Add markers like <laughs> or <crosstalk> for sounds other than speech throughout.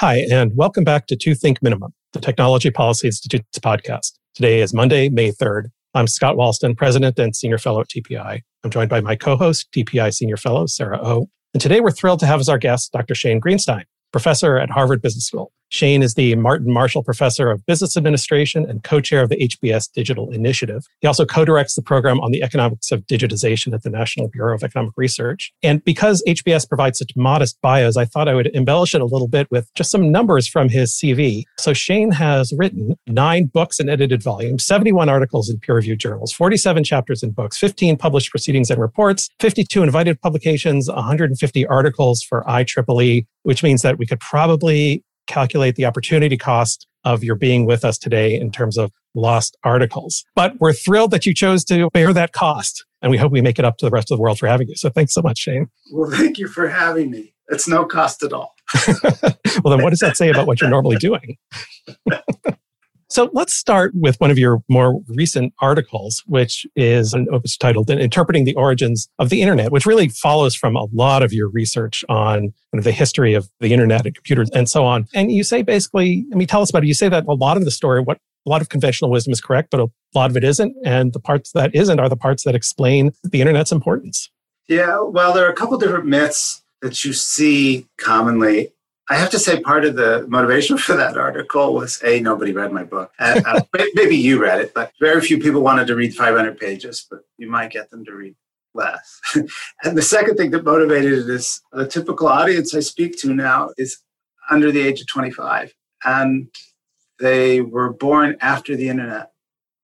Hi, and welcome back to Two Think Minimum, the Technology Policy Institute's podcast. Today is Monday, May 3rd. I'm Scott Wallsten, President and Senior Fellow at TPI. I'm joined by my co host, TPI Senior Fellow, Sarah O. And today we're thrilled to have as our guest Dr. Shane Greenstein, professor at Harvard Business School. Shane is the Martin Marshall Professor of Business Administration and co-chair of the HBS Digital Initiative. He also co-directs the program on the economics of digitization at the National Bureau of Economic Research. And because HBS provides such modest bios, I thought I would embellish it a little bit with just some numbers from his CV. So Shane has written nine books and edited volumes, 71 articles in peer-reviewed journals, 47 chapters in books, 15 published proceedings and reports, 52 invited publications, 150 articles for IEEE, which means that we could probably calculate the opportunity cost of your being with us today in terms of lost articles. But we're thrilled that you chose to bear that cost. And we hope we make it up to the rest of the world for having you. So thanks so much, Shane. Well, thank you for having me. It's no cost at all. <laughs> well, then what does that say about what you're normally doing? <laughs> So let's start with one of your more recent articles, which is opus titled Interpreting the Origins of the Internet, which really follows from a lot of your research on the history of the internet and computers and so on. And you say basically, I mean, tell us about it. You say that a lot of the story, what a lot of conventional wisdom is correct, but a lot of it isn't. And the parts that isn't are the parts that explain the internet's importance. Yeah, well, there are a couple different myths that you see commonly I have to say, part of the motivation <laughs> for that article was a nobody read my book. Uh, uh, <laughs> maybe you read it, but very few people wanted to read 500 pages. But you might get them to read less. <laughs> and the second thing that motivated it is the typical audience I speak to now is under the age of 25, and they were born after the internet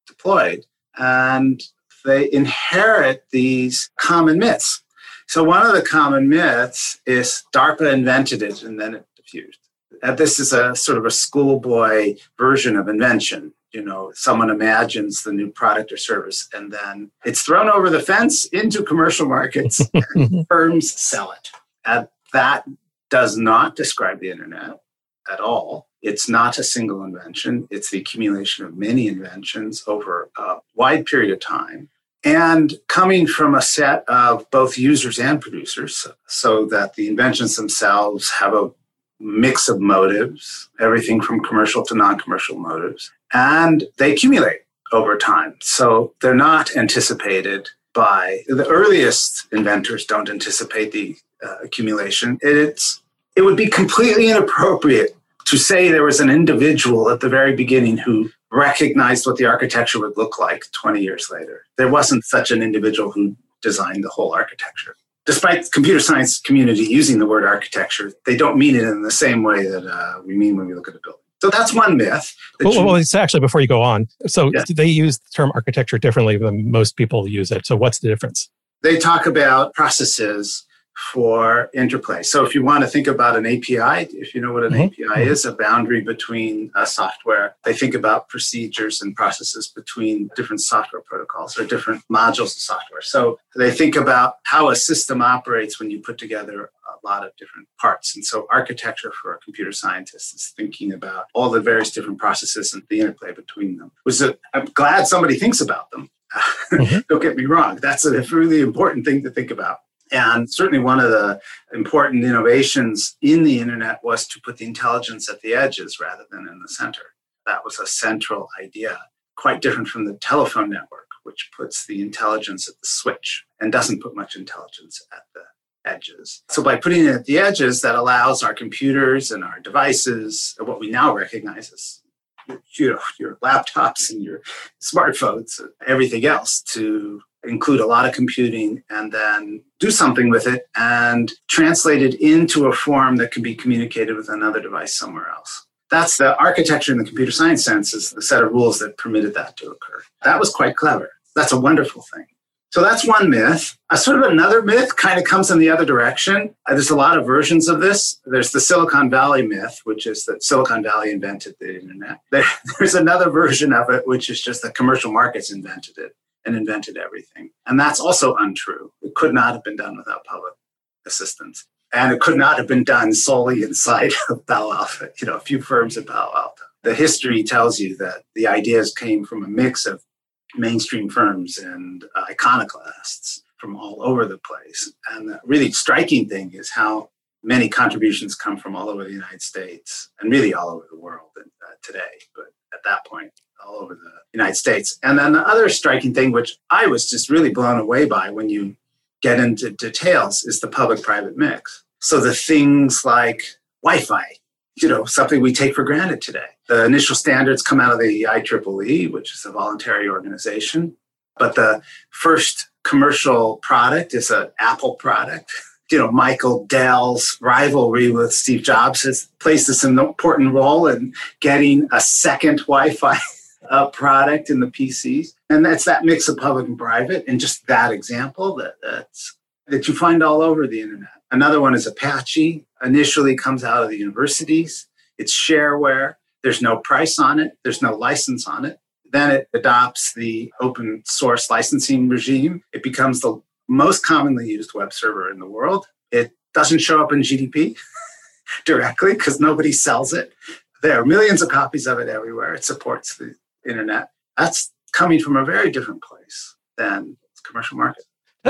deployed, and they inherit these common myths. So one of the common myths is DARPA invented it and then it confused. And this is a sort of a schoolboy version of invention. You know, someone imagines the new product or service and then it's thrown over the fence into commercial markets and <laughs> firms sell it. And that does not describe the internet at all. It's not a single invention, it's the accumulation of many inventions over a wide period of time and coming from a set of both users and producers so that the inventions themselves have a mix of motives, everything from commercial to non commercial motives, and they accumulate over time. So they're not anticipated by the earliest inventors, don't anticipate the uh, accumulation. It's, it would be completely inappropriate to say there was an individual at the very beginning who recognized what the architecture would look like 20 years later. There wasn't such an individual who designed the whole architecture despite the computer science community using the word architecture, they don't mean it in the same way that uh, we mean when we look at a building. So that's one myth. Well, you, well, it's actually before you go on. So yeah. they use the term architecture differently than most people use it. So what's the difference? They talk about processes for interplay. So if you want to think about an API, if you know what an mm-hmm. API mm-hmm. is, a boundary between a software, they think about procedures and processes between different software protocols or different modules of software. So they think about how a system operates when you put together a lot of different parts. And so architecture for a computer scientist is thinking about all the various different processes and the interplay between them. Was I'm glad somebody thinks about them. <laughs> Mm-hmm. Don't get me wrong. That's a really important thing to think about. And certainly one of the important innovations in the internet was to put the intelligence at the edges rather than in the center. That was a central idea, quite different from the telephone network, which puts the intelligence at the switch and doesn't put much intelligence at the edges. So by putting it at the edges, that allows our computers and our devices, what we now recognize as you know, your laptops and your smartphones, and everything else to include a lot of computing and then do something with it and translate it into a form that can be communicated with another device somewhere else. That's the architecture in the computer science sense is the set of rules that permitted that to occur. That was quite clever. That's a wonderful thing. So that's one myth. A sort of another myth kind of comes in the other direction. Uh, there's a lot of versions of this. There's the Silicon Valley myth, which is that Silicon Valley invented the internet. <laughs> There, there's another version of it, which is just that commercial markets invented it and invented everything. And that's also untrue. It could not have been done without public assistance. And it could not have been done solely inside of Palo Alto, you know, a few firms in Palo Alto. The history tells you that the ideas came from a mix of mainstream firms and uh, iconoclasts from all over the place. And the really striking thing is how many contributions come from all over the United States and really all over the world uh, today. But at that point, all over the United States. And then the other striking thing, which I was just really blown away by when you get into details, is the public private mix. So the things like Wi Fi, you know, something we take for granted today. The initial standards come out of the IEEE, which is a voluntary organization. But the first commercial product is an Apple product. You know, Michael Dell's rivalry with Steve Jobs has placed this an important role in getting a second Wi Fi <laughs> uh, product in the PCs. And that's that mix of public and private. And just that example that, that's, that you find all over the internet. Another one is Apache. Initially comes out of the universities. It's shareware. There's no price on it. There's no license on it. Then it adopts the open source licensing regime. It becomes the most commonly used web server in the world. It doesn't show up in GDP <laughs> directly because nobody sells it. There are millions of copies of it everywhere. It supports the internet. That's coming from a very different place than commercial market.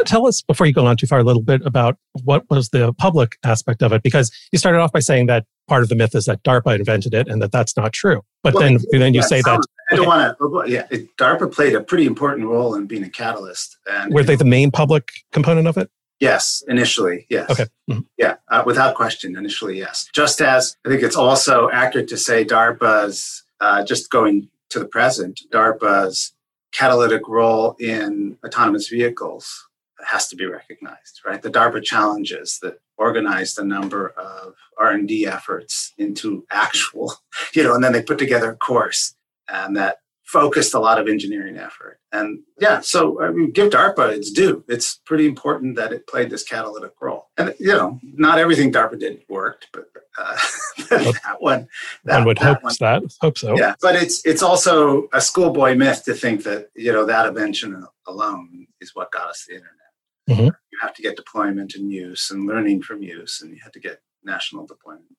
Tell us before you go on too far a little bit about what was the public aspect of it, because you started off by saying that part of the myth is that DARPA invented it and that that's not true. But well, then, then you yeah, say that. I don't want to. Yeah, it, DARPA played a pretty important role in being a catalyst. And were they the main public component of it? Yes, initially, yes. Okay. Mm-hmm. Yeah, uh, without question, initially, yes. Just as I think it's also accurate to say DARPA's uh, just going to the present, DARPA's catalytic role in autonomous vehicles has to be recognized, right? The DARPA challenges that organized a number of R&D efforts into actual, <laughs> you know, and then they put together a course and that focused a lot of engineering effort. And yeah, so I mean, give DARPA its due. It's pretty important that it played this catalytic role. And you know, not everything DARPA did worked, but uh, <laughs> that one, that, one would that hope one, that. Hope so. Yeah, but it's it's also a schoolboy myth to think that you know that invention alone is what got us the internet. Mm-hmm. You have to get deployment and use and learning from use, and you have to get national deployment.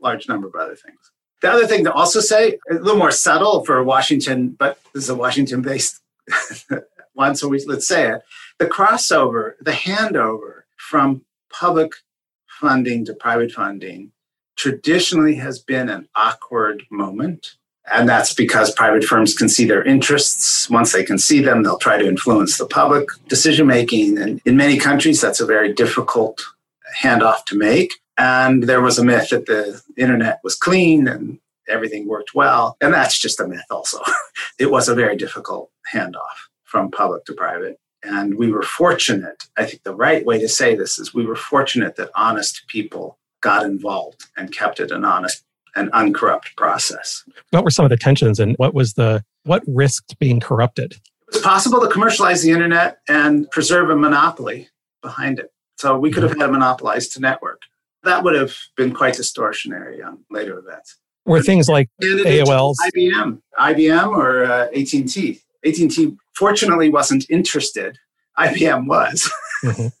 Large number of other things. The other thing to also say, a little more subtle for Washington, but this is a Washington based <laughs> one, so we, let's say it. The crossover, the handover from public funding to private funding traditionally has been an awkward moment. And that's because private firms can see their interests. Once they can see them, they'll try to influence the public decision making. And in many countries, that's a very difficult handoff to make. And there was a myth that the internet was clean and everything worked well. And that's just a myth, also. <laughs> it was a very difficult handoff from public to private. And we were fortunate. I think the right way to say this is we were fortunate that honest people got involved and kept it an honest and uncorrupt process. What were some of the tensions and what was the what risked being corrupted? It was possible to commercialize the internet and preserve a monopoly behind it. So we could have had a monopolized network that would have been quite distortionary on later events. Were things like AOL's IBM, IBM or uh, AT&T. AT&T fortunately wasn't interested. IBM was. Mm-hmm. <laughs>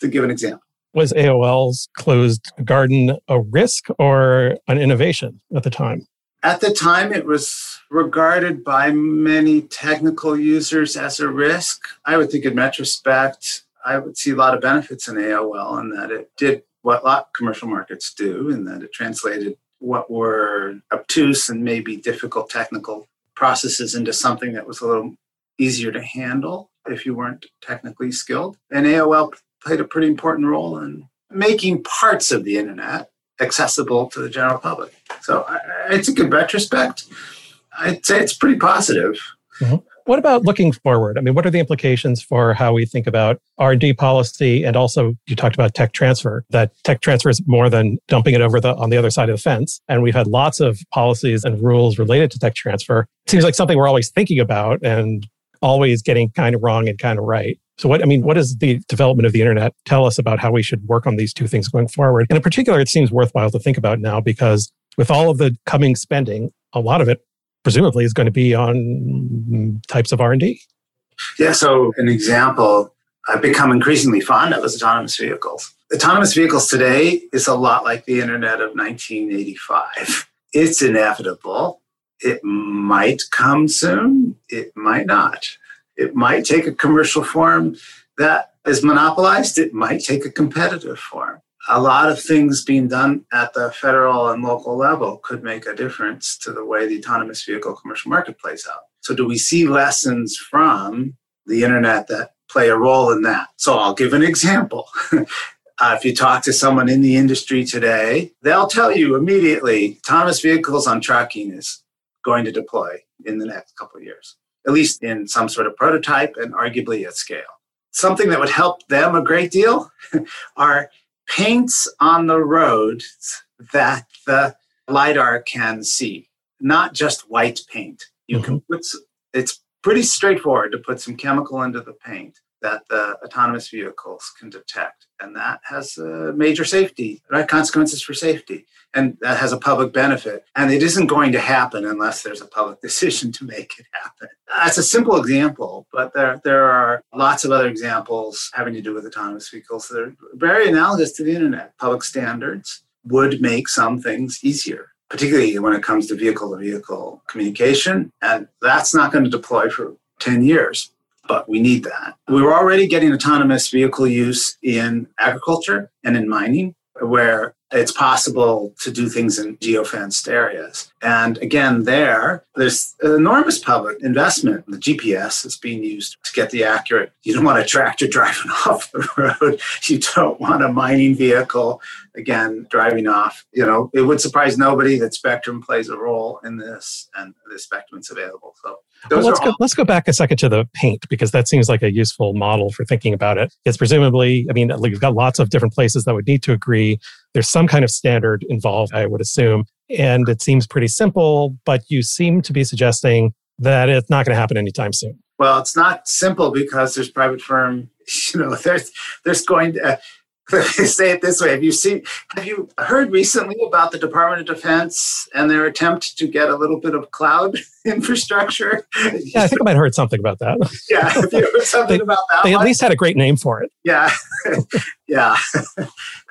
to give an example. Was AOL's closed garden a risk or an innovation at the time? At the time, it was regarded by many technical users as a risk. I would think in retrospect, I would see a lot of benefits in AOL and that it did what a lot of commercial markets do, in that it translated what were obtuse and maybe difficult technical processes into something that was a little easier to handle if you weren't technically skilled. And AOL played a pretty important role in making parts of the internet accessible to the general public. So I, I think in retrospect, I'd say it's pretty positive. Mm-hmm. What about looking forward? I mean, what are the implications for how we think about R&D policy and also you talked about tech transfer, that tech transfer is more than dumping it over the on the other side of the fence. And we've had lots of policies and rules related to tech transfer. It seems like something we're always thinking about and always getting kind of wrong and kind of right. So what I mean, what does the development of the internet tell us about how we should work on these two things going forward? And in particular, it seems worthwhile to think about now because with all of the coming spending, a lot of it presumably is going to be on types of R&D. Yeah, so an example I've become increasingly fond of is autonomous vehicles. Autonomous vehicles today is a lot like the internet of 1985. It's inevitable. It might come soon, it might not. It might take a commercial form that is monopolized, it might take a competitive form. a lot of things being done at the federal and local level could make a difference to the way the autonomous vehicle commercial market plays out. So, do we see lessons from the internet that play a role in that? So, I'll give an example. <laughs> Uh, if you talk to someone in the industry today, they'll tell you immediately autonomous vehicles on trucking is going to deploy in the next couple of years, at least in some sort of prototype and arguably at scale. Something that would help them a great deal <laughs> are paints on the road that the LiDAR can see, not just white paint. You mm-hmm. can put, it's pretty straightforward to put some chemical into the paint that the autonomous vehicles can detect. And that has uh, major safety, right? Consequences for safety. And that has a public benefit. And it isn't going to happen unless there's a public <laughs> decision to make it happen. That's a simple example, but there, there are lots of other examples having to do with autonomous vehicles that are very analogous to the internet. Public standards would make some things easier particularly when it comes to vehicle to vehicle communication. And that's not going to deploy for 10 years but we need that. We were already getting autonomous vehicle use in agriculture and in mining, where it's possible to do things in geofenced areas. And again, there, there's enormous public investment. The GPS is being used to get the accurate. You don't want a tractor <laughs> driving off the road. You don't want a mining vehicle, again, driving off. You know, it would surprise nobody that Spectrum plays a role in this and the Spectrum's available. So well, let's go. Let's go back a second to the paint because that seems like a useful model for thinking about it. It's presumably, I mean, you've got lots of different places that would need to agree. There's some kind of standard involved, I would assume, and it seems pretty simple. But you seem to be suggesting that it's not going to happen anytime soon. Well, it's not simple because there's private firm. <laughs> You know, there's there's going to. <laughs> Say it this way have you seen have you heard recently about the department of defense and their attempt to get a little bit of cloud <laughs> infrastructure? Yeah i think i might have heard something about that. <laughs> Yeah have you heard something they, about that they one? at least had a great name for it. Yeah yeah.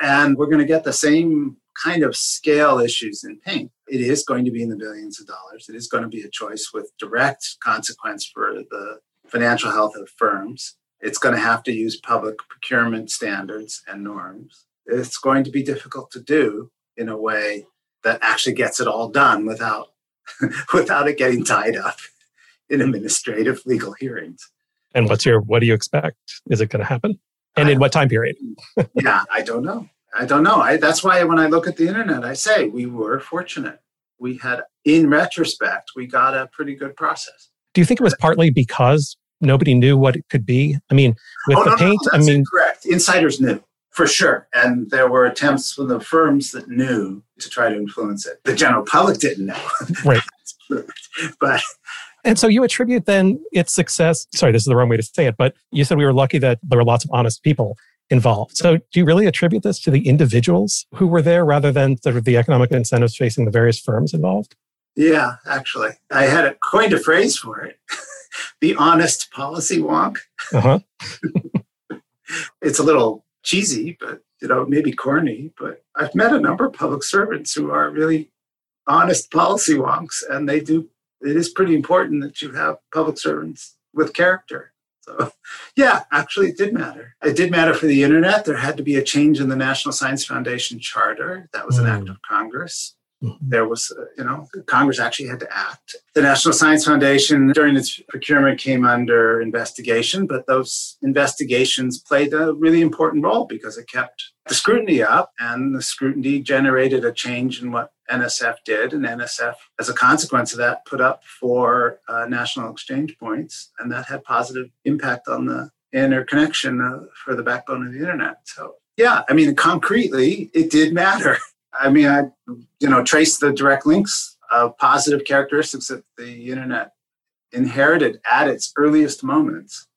And we're going to get the same kind of scale issues in paint. It is going to be in the billions of dollars. It is going to be a choice with direct consequence for the financial health of firms it's going to have to use public procurement standards and norms. It's going to be difficult to do in a way that actually gets it all done without <laughs> without it getting tied up in administrative legal hearings. And what's your what do you expect? Is it going to happen? And I, in what time period? <laughs> yeah, I don't know. I don't know. I, that's why when I look at the internet, I say we were fortunate. We had, in retrospect, we got a pretty good process. Do you think it was partly because nobody knew what it could be. I mean, with oh, the no, paint, no, I mean, correct. Insiders knew for sure, and there were attempts from the firms that knew to try to influence it. The general public didn't know, <laughs> right? but and so you attribute then its success. Sorry, this is the wrong way to say it, but you said we were lucky that there were lots of honest people involved. So do you really attribute this to the individuals who were there rather than sort of the economic incentives facing the various firms involved? Yeah, actually, I had a coined a phrase for it. <laughs> the honest policy wonk. Uh-huh. <laughs> it's a little cheesy, but you know, maybe corny, but I've met a number of public servants who are really honest policy wonks, and they do. It is pretty important that you have public servants with character. So, <laughs> yeah, actually, it did matter. It did matter for the internet. There had to be a change in the National Science Foundation charter. That was an mm. act of Congress. Mm-hmm. There was, uh, you know, Congress actually had to act. The National Science Foundation, during its procurement, came under investigation, but those investigations played a really important role because it kept the scrutiny up, and the scrutiny generated a change in what NSF did. And NSF, as a consequence of that, put up four uh, national exchange points, and that had positive impact on the interconnection uh, for the backbone of the internet. So, yeah, I mean, concretely, it did matter. <laughs> I mean, I you know trace the direct links of positive characteristics that the internet inherited at its earliest moments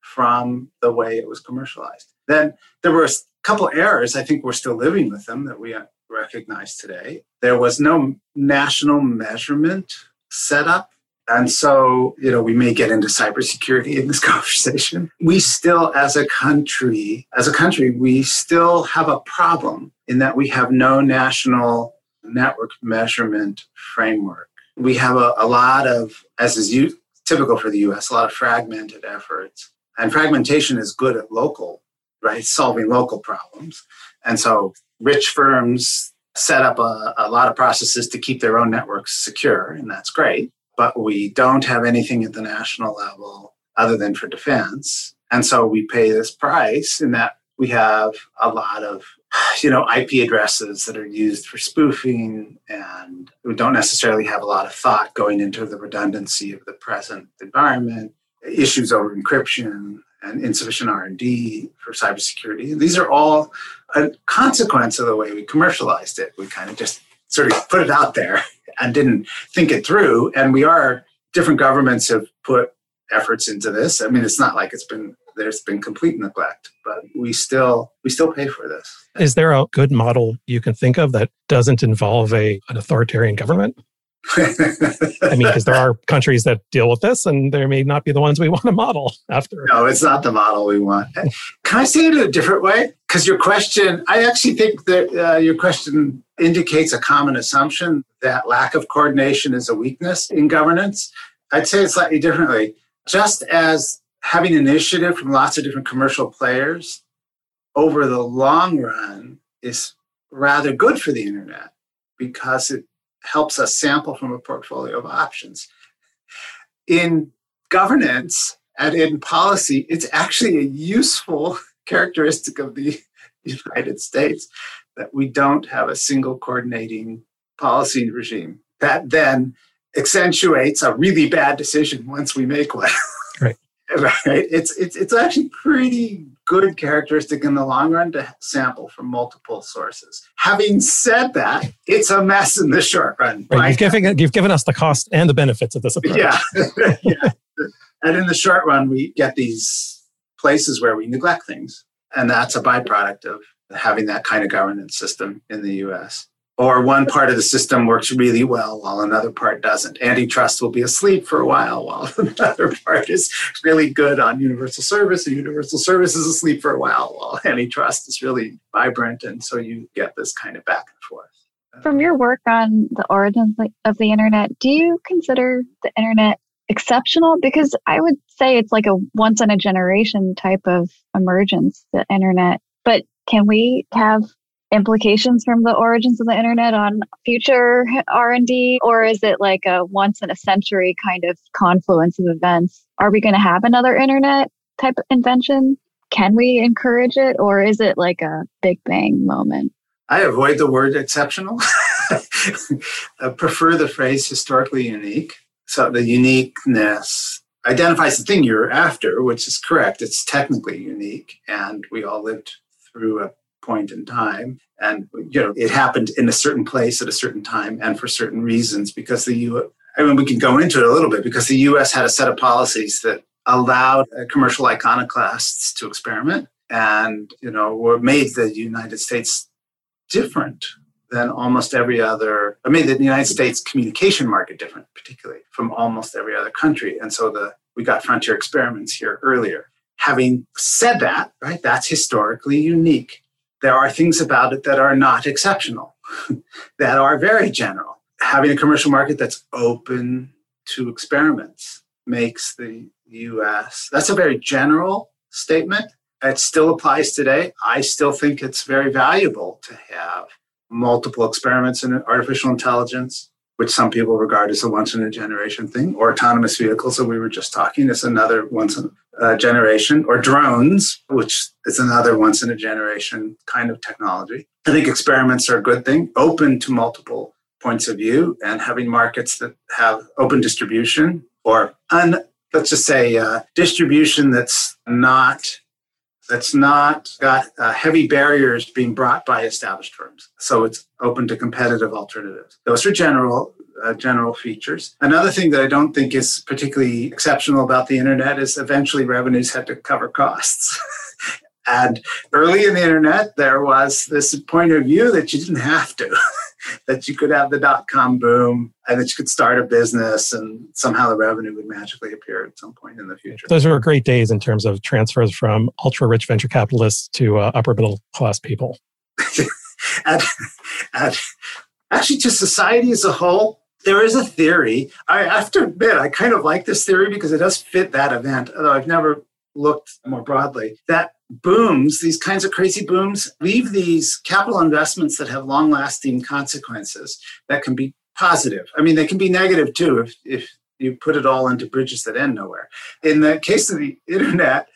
from the way it was commercialized. Then there were a couple errors. I think we're still living with them that we recognize today. There was no national measurement set up and so, you know, we may get into cybersecurity in this <laughs> conversation. We still, as a country, as a country, we still have a problem in that we have no national network measurement framework. We have a, a lot of, as is u- typical for the US, a lot of fragmented efforts. And fragmentation is good at local right? Solving local problems. And so rich firms set up a, a lot of processes to keep their own networks secure, and that's great. But we don't have anything at the national level other than for defense. And so we pay this price in that we have a lot of <sighs> you know IP addresses that are used for spoofing and we don't necessarily have a lot of thought going into the redundancy of the present environment issues over encryption and insufficient R&D for cybersecurity. These are all a consequence of the way we commercialized it. We kind of just sort of put it out there <laughs> and didn't think it through. And we are different governments have put efforts into this. I mean, it's not like it's been there's been complete neglect, but we still we still pay for this. Is there a good model you can think of that doesn't involve a an authoritarian government? <laughs> I mean, because there are countries that deal with this, and there may not be the ones we want to model after. No, it's not the model we want. Can I say it in a different way? Because your question, I actually think that uh, your question indicates a common assumption that lack of coordination is a weakness in governance. I'd say it slightly differently. Just as having initiative from lots of different commercial players over the long run is rather good for the internet because it helps us sample from a portfolio of options. In governance and in policy, it's actually a useful <laughs> characteristic of the <laughs> United States that we don't have a single coordinating policy regime. That then accentuates a really bad decision once we make one. <laughs> Right. <laughs> right. It's, it's, it's actually pretty good characteristic in the long run to sample from multiple sources. Having said that, it's a mess in the short run. Right. You've, given, you've given us the cost and the benefits of this approach. Yeah. <laughs> yeah. And in the short run, we get these places where we neglect things. And that's a byproduct of having that kind of governance system in the US or one part of the system works really well while another part doesn't. Antitrust will be asleep for a while while <laughs> another part is really good on universal service, and universal service is asleep for a while while <laughs> antitrust is really vibrant. And so you get this kind of back and forth. From your work on the origins of the internet, do you consider the internet exceptional? Because I would say it's like a once in a generation type of emergence, the internet. But can we have implications from the origins of the internet on future r&d or is it like a once in a century kind of confluence of events? Are we going to have another internet type invention? Can we encourage it? Or is it like a big bang moment? I avoid the word exceptional. <laughs> I prefer the phrase historically unique. So the uniqueness identifies the thing you're after which is correct. It's technically unique and we all lived through a point in time and you know it happened in a certain place at a certain time and for certain reasons because the U. I mean, we can go into it a little bit because the U.S. had a set of policies that allowed uh, commercial iconoclasts to experiment, and you know, were made the United States different than almost every other. I mean, the United States communication market different, particularly from almost every other country, and so the we got frontier experiments here earlier. Having said that, right, that's historically unique there are things about it that are not exceptional, <laughs> that are very general. Having a commercial market that's open to experiments makes the US, that's a very general statement. It still applies today. I still think it's very valuable to have multiple experiments in artificial intelligence, which some people regard as a once in a generation thing, or autonomous vehicles that we were just talking is another once in a generation, or drones, which is another once in a generation kind of technology. I think experiments are a good thing, open to multiple points of view, and having markets that have open distribution or un, let's just say uh, distribution that's not that's not got uh, heavy barriers being brought by established firms. So it's open to competitive alternatives. Those are general uh, general features. Another thing that I don't think is particularly exceptional about the internet is eventually revenues had to cover costs. <laughs> and early in the internet, there was this point of view that you didn't have to. <laughs> that you could have the dot com boom and that you could start a business and somehow the revenue would magically appear at some point in the future. Those were great days in terms of transfers from ultra rich venture capitalists to uh, upper middle class people. <laughs> and, and actually, to society as a whole, there is a theory. I have to admit, I kind of like this theory because it does fit that event, although I've never looked more broadly, that booms, these kinds of crazy booms, leave these capital investments that have long lasting consequences that can be positive. I mean, they can be negative too if, if you put it all into bridges that end nowhere. In the case of the internet,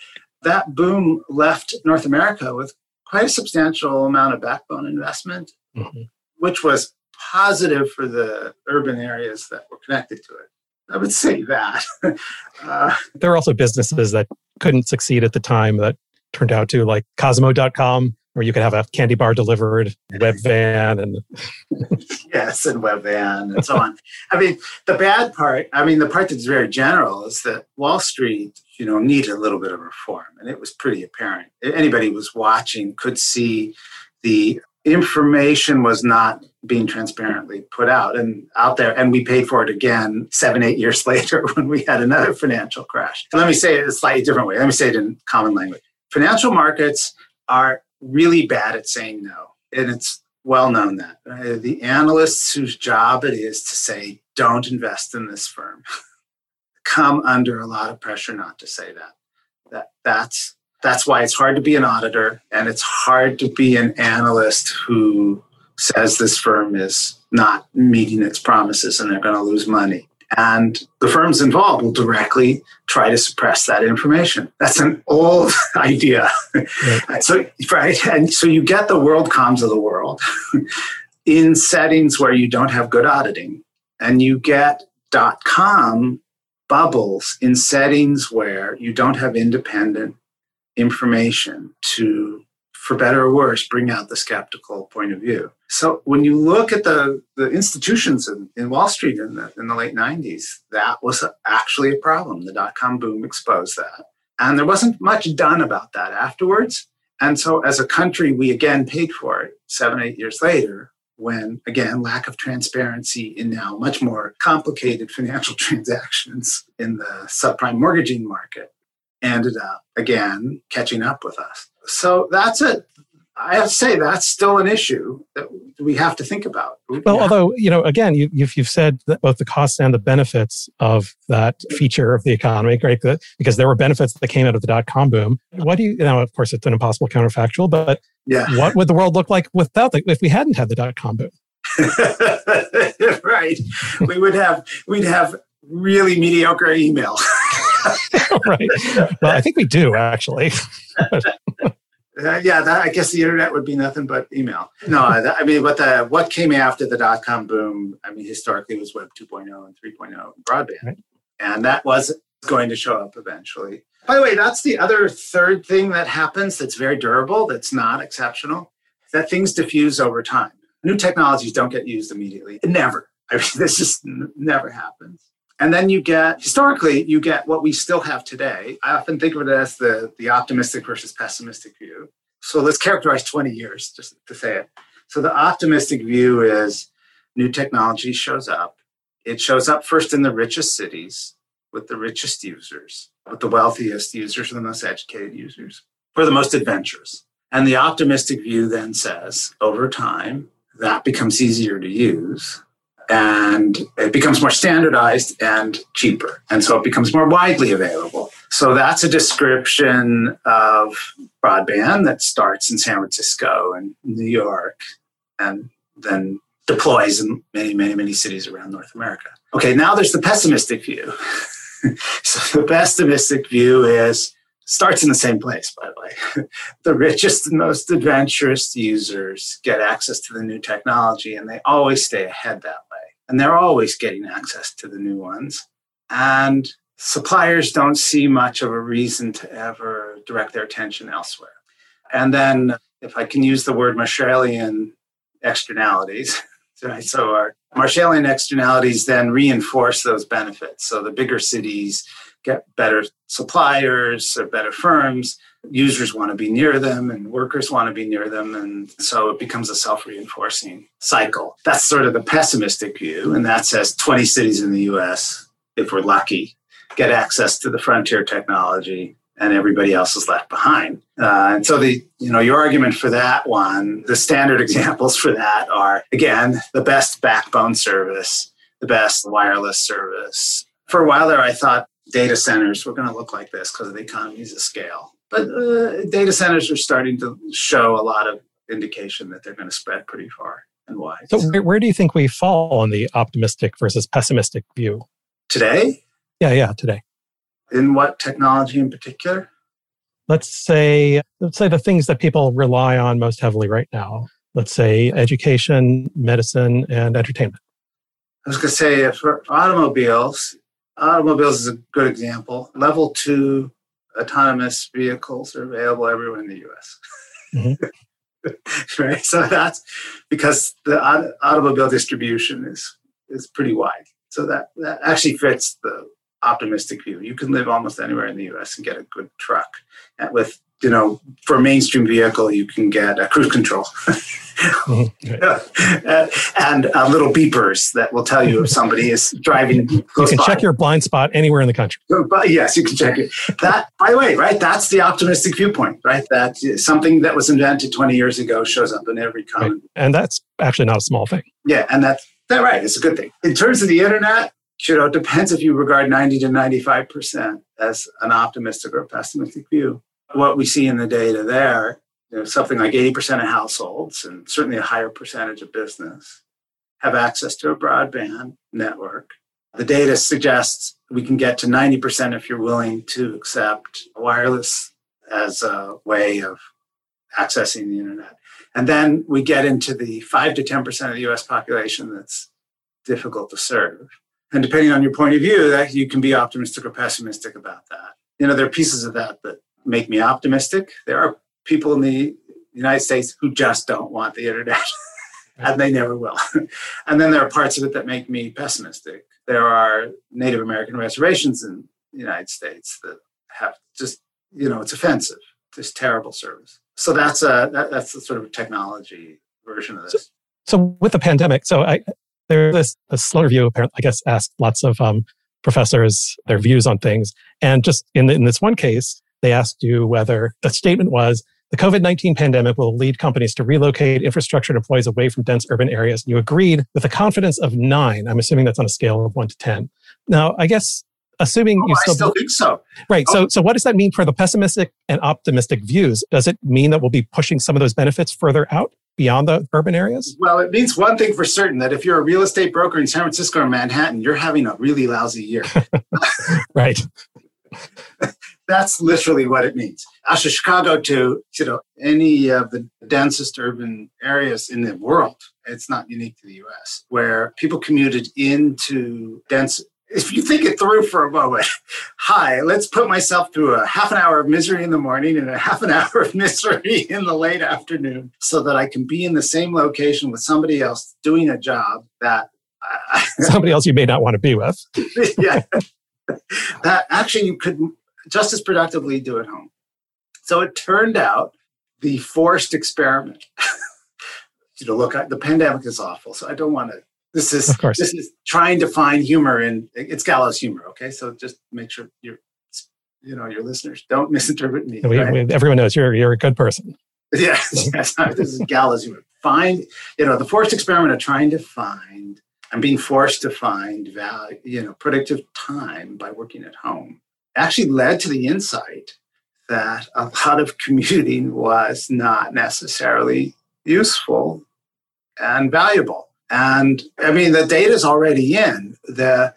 that boom left North America with quite a substantial amount of backbone investment, mm-hmm. which was positive for the urban areas that were connected to it. I would say that. <laughs> uh, there are also businesses that couldn't succeed at the time that turned out to, like Kozmo.com, where you could have a candy bar delivered, Webvan, and <laughs> yes, and Webvan, and so on. I mean, the bad part, I mean, the part that's very general is that Wall Street, you know, needed a little bit of reform, and it was pretty apparent. Anybody was watching could see the information was not being transparently put out and out there and we paid for it again seven eight years <laughs> later when we had another financial crash let me say it a slightly different way let me say it in common language financial markets are really bad at saying no and it's well known that uh, the analysts whose job it is to say don't invest in this firm <laughs> come under a lot of pressure not to say that that that's that's why it's hard to be an auditor and it's hard to be an analyst who says this firm is not meeting its promises and they're going to lose money. And the firms involved will directly try to suppress that information. That's an old <laughs> idea. Right. so, right. And so you get the world WorldComs of the world <laughs> in settings where you don't have good auditing, and you get dot com bubbles in settings where you don't have independent information to, for better or worse, bring out the skeptical point of view. So when you look at the, the institutions in, in Wall Street in the, in the late 90s, that was actually a problem. The dot com boom exposed that. And there wasn't much done about that afterwards. And so as a country, we again paid for it seven, eight years later when again lack of transparency in now much more complicated <laughs> financial transactions in the subprime mortgaging market ended up again catching up with us. So that's it. I have to say that's still an issue that we have to think about. Well, yeah. although you know, again, you, have you've said that both the costs and the benefits of that feature of the economy, right? Because there were benefits that came out of the dot com boom. What do you, know? Of course, it's an impossible counterfactual, but yeah. what would the world look like without the, if we hadn't had the dot com boom? <laughs> right, we would have we'd have really mediocre email. <laughs> <laughs> right. Well, I think we do actually. Uh, yeah, that, I guess the internet would be nothing but email. No, that, I mean, what the what came after the dot com boom? I mean, historically was Web 2.0 and 3.0 broadband, right. and that was going to show up eventually. By the way, that's the other third thing that happens that's very durable, that's not exceptional. That things diffuse over time. New technologies don't get used immediately. Never. I mean, <laughs> this just never happens. And then you get, historically, you get what we still have today. I often think of it as the, the optimistic versus pessimistic view. So let's characterize 20 years just to say it. So the optimistic view is new technology shows up. It shows up first in the richest cities with the richest users, with the wealthiest users, the most educated users, or the most adventurous. And the optimistic view then says over time, that becomes easier to use and it becomes more standardized and cheaper. And so it becomes more widely available. So that's a description of broadband that starts in San Francisco and New York and then deploys in many, many, many cities around North America. Okay, now there's the pessimistic view. <laughs> so the pessimistic view is starts in the same place, by the way. <laughs> the richest and most adventurous users get access to the new technology and they always stay ahead that and they're always getting access to the new ones. And suppliers don't see much of a reason to ever direct their attention elsewhere. And then, if I can use the word Marshallian externalities, <laughs> right? So our Marshallian externalities then reinforce those benefits. So the bigger cities get better suppliers or better firms users want to be near them and workers want to be near them. And so it becomes a self reinforcing cycle. That's sort of the pessimistic view. And that says 20 cities in the US, if we're lucky, get access to the frontier technology and everybody else is left behind. Uh, and so the you know your argument for that one, the standard <laughs> examples for that are again the best backbone service, the best wireless service. For a while there, I thought data centers were going to look like this because of the economies of scale But uh, data centers are starting to show a lot of indication that they're going to spread pretty far and wide. So, where, where do you think we fall on the optimistic versus pessimistic view? Today? Yeah, yeah, today. In what technology in particular? Let's say, let's say the things that people rely on most heavily right now. Let's say education, medicine, and entertainment. I was going to say for automobiles, automobiles is a good example. Level two autonomous vehicles are available everywhere in the US. Mm-hmm. <laughs> right? So that's because the automobile distribution is, is pretty wide. So that, that actually fits the optimistic view. You can live almost anywhere in the US and get a good truck. And with you know, for a mainstream vehicle, you can get a cruise control <laughs> mm-hmm. and uh, little beepers that will tell you if somebody is driving. you can by. check your blind spot anywhere in the country. But yes, you can check it. That, by the way, right? That's the optimistic viewpoint, right? That something that was invented 20 years ago shows up in every common. Right. And that's actually not a small thing. Yeah, and that's that right. It's a good thing. In terms of the internet, you know, it depends if you regard 90 to 95 percent as an optimistic or pessimistic view what we see in the data there, you know, something like 80% of households and certainly a higher percentage of business have access to a broadband network. The data suggests we can get to 90% if you're willing to accept wireless as a way of accessing the internet. And then we get into the 5 to 10% of the US population that's difficult to serve. And depending on your point of view, that you can be optimistic or pessimistic about that. You know, there are pieces of that that make me optimistic. There are people in the United States who just don't want the internet, <laughs> and they never will. and then there are parts of it that make me pessimistic. There are Native American reservations in the United States that have just, you know, it's offensive, just terrible service. So that's a that, that's the sort of technology version of this. So, so with the pandemic, so I there's this a slow review. Apparently, I guess asked lots of um, professors their views on things, and just in in this one case, they asked you whether the statement was the COVID 19 pandemic will lead companies to relocate infrastructure and employees away from dense urban areas. You agreed with a confidence of nine. I'm assuming that's on a scale of one to 10. Now, I guess assuming oh, you still, I still think so. Right. Oh. So, so what does that mean for the pessimistic and optimistic views? Does it mean that we'll be pushing some of those benefits further out beyond the urban areas? Well, it means one thing for certain that if you're a real estate broker in San Francisco or Manhattan, you're having a really lousy year. <laughs> right. <laughs> That's literally what it means. Actually, Chicago to you know any of the densest urban areas in the world. It's not unique to the U.S. where people commuted into dense. If you think it through for a moment, <laughs> hi, let's put myself through a half an hour of misery in the morning and a half an <laughs> hour of misery in the late afternoon so that I can be in the same location with somebody else doing a job that <laughs> somebody else you may not want to be with. yeah. that actually you could just as productively do at home. So it turned out the forced experiment. <laughs> you know, look, I, the pandemic is awful, so I don't want to. This is of course. this is trying to find humor in it's gallows humor. Okay, so just make sure you're, you know, your listeners don't misinterpret me. We, right? we, everyone knows you're you're a good person. <laughs> Yes, yes. <laughs> this is gallows humor. Find, you know, the forced experiment of trying to find. I'm being forced to find value, you know, productive time by working at home actually led to the insight that a lot of commuting was not necessarily useful and valuable. And I mean, the data is already in. The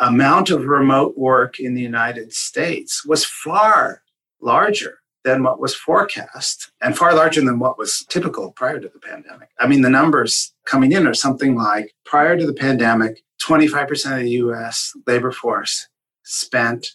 amount of remote work in the United States was far larger than what was forecast and far larger than what was typical prior to the pandemic. I mean, the numbers coming in are something like prior to the pandemic, 25% of the US labor force spent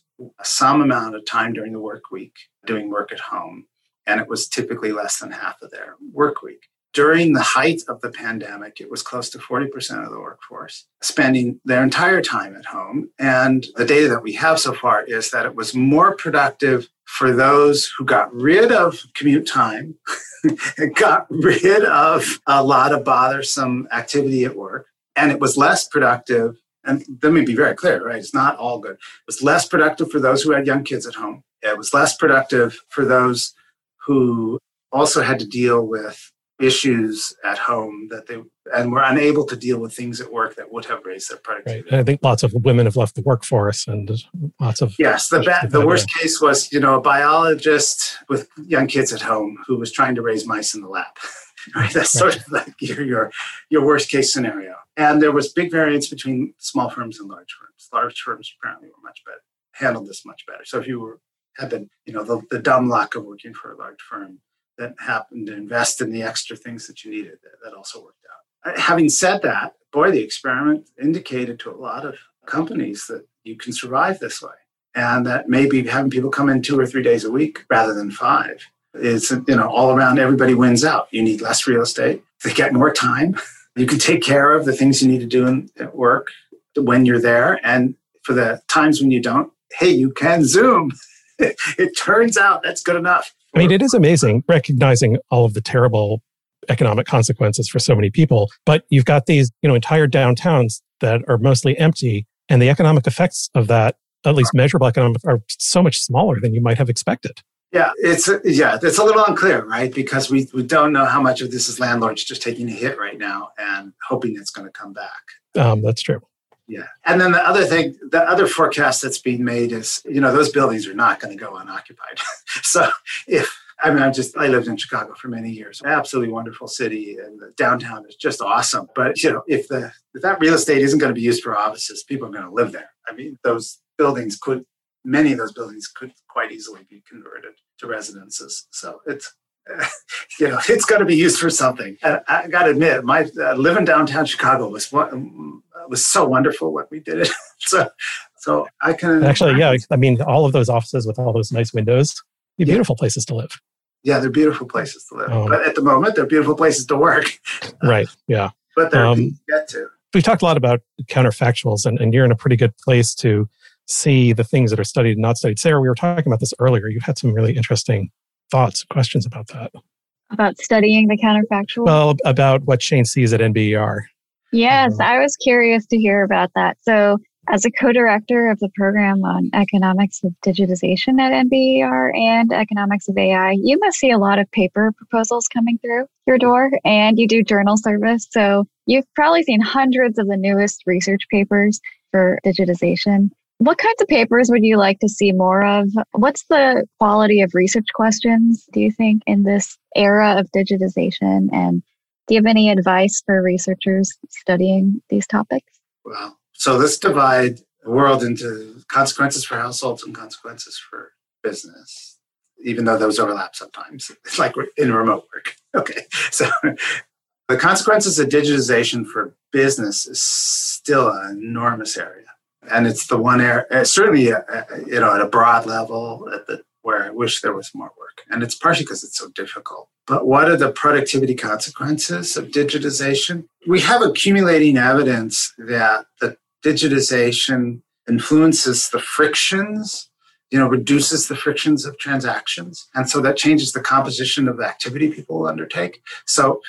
some amount of time during the work week doing work at home, and it was typically less than half of their work week. During the height of the pandemic, it was close to 40% of the workforce spending their entire time at home. And the data that we have so far is that it was more productive for those who got rid of commute time, <laughs> got rid of a lot of bothersome activity at work, and it was less productive and let me be very clear, right? It's not all good. It was less productive for those who had young kids at home. It was less productive for those who also had to deal with issues at home that they and were unable to deal with things at work that would have raised their productivity. Right. I think lots of women have left the workforce, and lots of yes. The bad, the worst case was you know a biologist with young kids at home who was trying to raise mice in the lab. <laughs> right, that's sort of like your, your your worst case scenario. And there was big variance between small firms and large firms. Large firms apparently were much better, handled this much better. So if you were had been you know the, the dumb luck of working for a large firm that happened to invest in the extra things that you needed. That, that also worked out. Uh, having said that, boy, the experiment indicated to a lot of companies that you can survive this way, and that maybe having people come in two or three days a week rather than five is you know all around everybody wins out. You need less real estate. They get more time. <laughs> You can take care of the things you need to do in, at work when you're there, and for the times when you don't, hey, you can Zoom. <laughs> it turns out that's good enough. I mean, it is amazing recognizing all of the terrible economic consequences for so many people. But you've got these, you know, entire downtowns that are mostly empty, and the economic effects of that, at least measurable economic, are so much smaller than you might have expected. Yeah, it's yeah, it's a little unclear, right? Because we, we don't know how much of this is landlords just taking a hit right now and hoping it's going to come back. Um, that's true. Yeah. And then the other thing, the other forecast that's being made is, you know, those buildings are not going to go unoccupied. <laughs> so if, I mean, I just, I lived in Chicago for many years, absolutely wonderful city and the downtown is just awesome. But, you know, if the, if that real estate isn't going to be used for offices, people are going to live there. I mean, those buildings could, many of those buildings could quite easily be converted to residences. So it's, <laughs> you know, it's got to be used for something. And I got to admit, my uh, living downtown Chicago was was so wonderful when we did it. <laughs> so, so I can actually, yeah. I mean, all of those offices with all those nice windows, be yeah. beautiful places to live. Yeah, they're beautiful places to live. Um, but at the moment, they're beautiful places to work. <laughs> right. Yeah. But they're um, get to. We talked a lot about counterfactuals, and, and you're in a pretty good place to see the things that are studied and not studied. Sarah, we were talking about this earlier. You had some really interesting thoughts, questions about that. About studying the counterfactual? Well, about what Shane sees at NBER. Yes, mm-hmm. I was curious to hear about that. So, as a co director of the program on economics of digitization at NBER and economics of AI, you must see a lot of paper proposals coming through your door and you do journal service. So, you've probably seen hundreds of the newest research papers for digitization. What kinds of papers would you like to see more of? What's the quality of research questions, do you think, in this era of digitization? And do you have any advice for researchers studying these topics? Well, so let's divide the world into consequences for households and consequences for business, even though those overlap sometimes. It's <laughs> like in remote work. <laughs> Okay. So the consequences of digitization for business is still an enormous area and it's the one area, uh, certainly, uh, uh, you know, at a broad level, the, where I wish there was more work. And it's partially because it's so difficult. But what are the productivity consequences of digitization? We have accumulating evidence that the digitization influences the frictions, you know, reduces the frictions of transactions. And so that changes the composition of the activity people undertake. So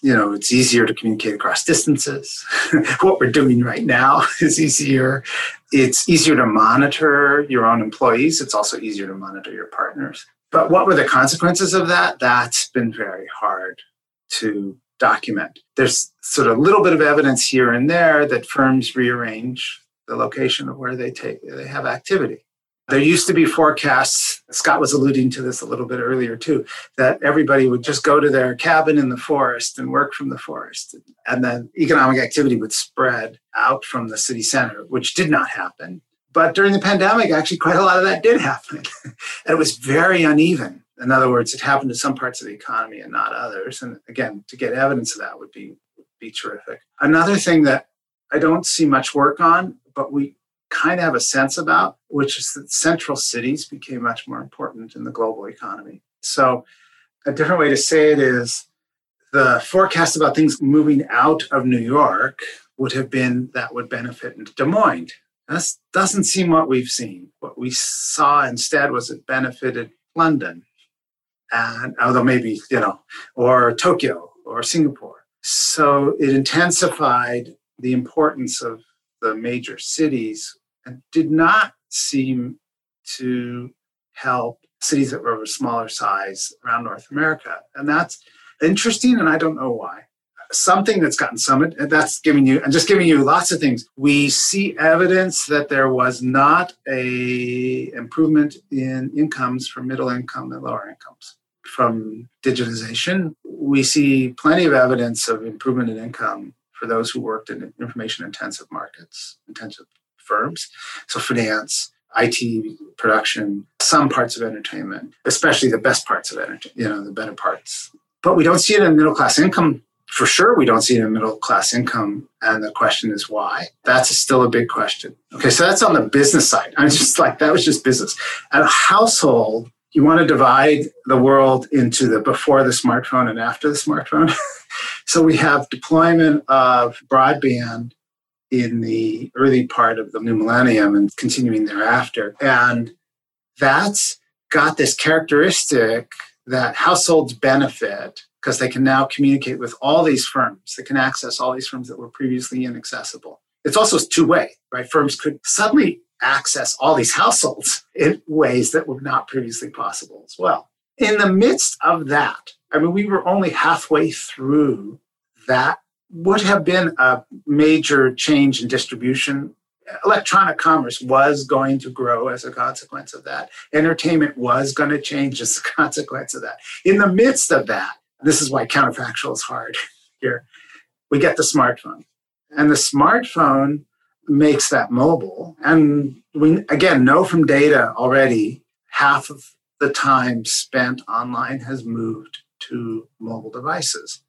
you know, it's easier to communicate across distances. <laughs> what we're doing right now <laughs> is easier. It's easier to monitor your own employees. It's also easier to monitor your partners. But what were the consequences of that? That's been very hard to document. There's sort of a little bit of evidence here and there that firms rearrange the location of where they take they have activity. There used to be forecasts, Scott was alluding to this a little bit earlier too, that everybody would just go to their cabin in the forest and work from the forest. And then economic activity would spread out from the city center, which did not happen. But during the pandemic, actually, quite a lot of that did happen. <laughs> and it was very uneven. In other words, it happened to some parts of the economy and not others. And again, to get evidence of that would be, be terrific. Another thing that I don't see much work on, but we kind of have a sense about, which is that central cities became much more important in the global economy. So, a different way to say it is the forecast about things moving out of New York would have been that would benefit Des Moines. That doesn't seem what we've seen. What we saw instead was it benefited London, and although maybe you know, or Tokyo or Singapore. So it intensified the importance of the major cities did not seem to help cities that were of a smaller size around North America. And that's interesting, and I don't know why. Something that's gotten some that's giving you and just giving you lots of things. We see evidence that there was not a improvement in incomes for middle income and lower incomes from digitization. We see plenty of evidence of improvement in income for those who worked in information intensive markets, intensive firms. So finance, IT production, some parts of entertainment, especially the best parts of entertainment, you know, the better parts. But we don't see it in middle class income. For sure, we don't see it in middle class income. And the question is why? That's still a big question. Okay, so that's on the business side. I'm just like, that was just business. At a household, you want to divide the world into the before the smartphone and after the smartphone. <laughs> so we have deployment of broadband in the early part of the new millennium and continuing thereafter. And that's got this characteristic that households benefit because they can now communicate with all these firms. They can access all these firms that were previously inaccessible. It's also two way, right? Firms could suddenly access all these households <laughs> in ways that were not previously possible as well. In the midst of that, I mean, we were only halfway through that would have been a major change in distribution. Electronic commerce was going to grow as a consequence of that. Entertainment was going to change as a <laughs> consequence of that. In the midst of that, this is why counterfactual is hard <laughs> here, we get the smartphone. And the smartphone makes that mobile. And we, again, know from data already half of the time spent online has moved to mobile devices.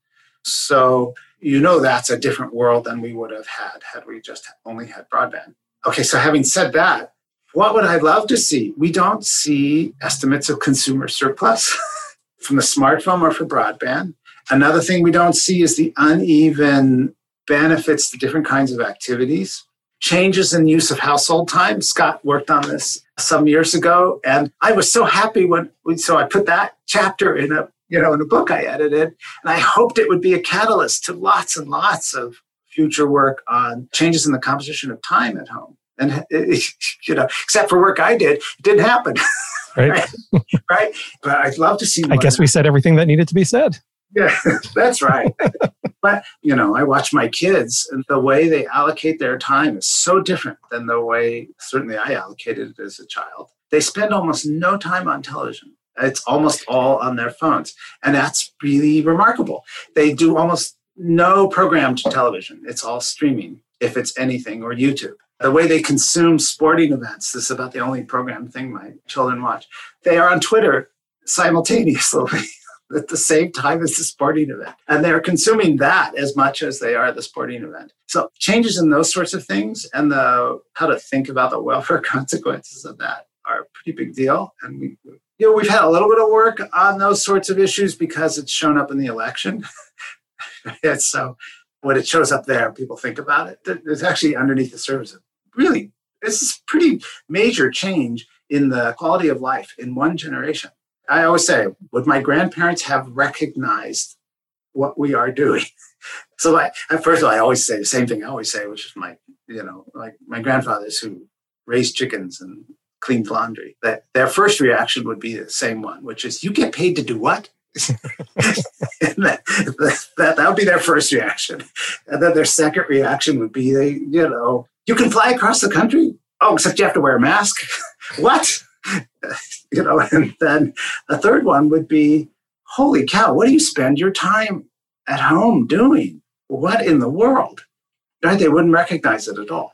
So you know that's a different world than we would have had had we just only had broadband. Okay, so having said that, what would I love to see? We don't see estimates of consumer surplus <laughs> from the smartphone or for broadband. Another thing we don't see is the uneven benefits to different kinds of activities. Changes in use of household time. Scott worked on this some years ago, and I was so happy when we, so I put that chapter in a you know, in a book I edited. And I hoped it would be a catalyst to lots and lots of future work on changes in the composition of time at home. And, <laughs> you know, except for work I did, it didn't happen. <laughs> Right. right? right? But I'd love to see. I guess we said everything that needed to be said. Yeah, <laughs> that's right. but, you know, I watch my kids and the way they allocate their time is so different than the way certainly I allocated it as a child. They spend almost no time on television. It's almost all on their phones. And that's really remarkable. They do almost no programmed television, it's all streaming, if it's anything, or YouTube. The way they consume sporting events, this is about the only programmed thing my children watch. They are on Twitter simultaneously. <laughs> at the same time as the sporting event. And they're consuming that as much as they are the sporting event. So changes in those sorts of things and the how to think about the <laughs> welfare consequences of that are a pretty big deal. And we you know, we've had a little bit of work on those sorts of issues because it's shown up in the election. <laughs> and so when it shows up there, people think about it. It's actually underneath the surface, really, this is pretty major change in the quality of life in one generation. I always say, would my grandparents have recognized what we are doing? <laughs> so I, first of all, I always say the same thing I always say, which is my, you know, like my grandfathers who raised chickens and cleaned laundry, that their first reaction would be the same one, which is, "You get paid to do what?" <laughs> that, that, that would be their first reaction, and then their second reaction would be, "They, you know, you can fly across the country. Oh, except you have to wear a mask. <laughs> what?" <laughs> you know, and then a third one would be, "Holy cow! What do you spend your time at home doing? What in the world?" Right? They wouldn't recognize it at all.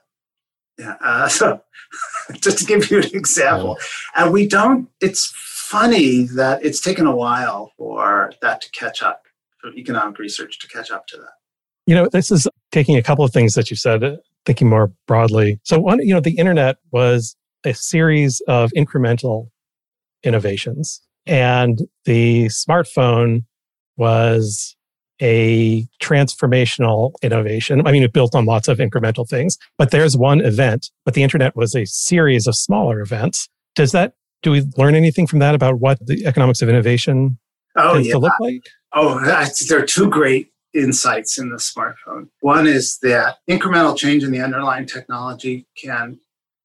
Yeah. Uh, <laughs> so just to give you an example, and we don't, it's funny that it's taken a while for that to catch up, for economic research to catch up to that. You know, this is taking a couple of things that you said, uh, thinking more broadly. So, one, you know, the internet was a series of incremental innovations, and the smartphone was a transformational innovation. I mean, it built on lots of incremental things, but there's one event, but the internet was a series of smaller events. Does that, do we learn anything from that about what the economics of innovation oh, tends yeah. to look like? Oh, there are two great insights in the smartphone. One is that incremental change in the underlying technology can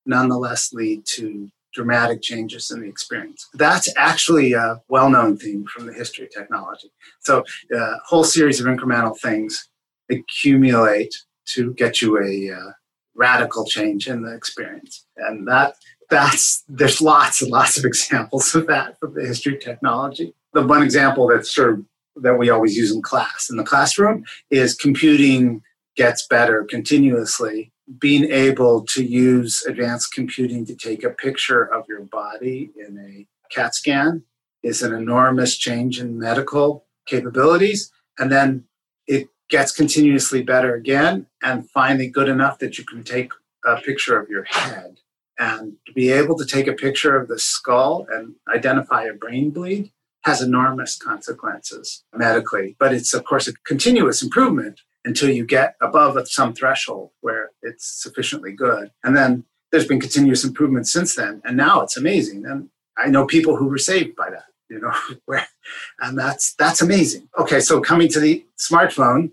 nonetheless lead to dramatic changes in the experience. That's actually a well known theme from the history of technology. So, a uh, whole series of incremental things accumulate to get you a uh, radical change in the experience. And that that's there's lots and lots of <laughs> examples of that from the history of technology. The one example that's sort of that we always use in class in the classroom is computing gets better continuously being able to use advanced computing to take a picture of your body in a CAT scan is an enormous change in medical capabilities. And then it gets continuously better again and finally good enough that you can take a picture of your head. And to be able to take a picture of the skull and identify a brain bleed has enormous consequences medically. But it's, of course, a continuous improvement until you get above some threshold where it's sufficiently good. And then there's been continuous improvement since then. And now it's amazing. And I know people who were saved by that, you know, <laughs> where, and that's, that's amazing. Okay. So coming to the smartphone,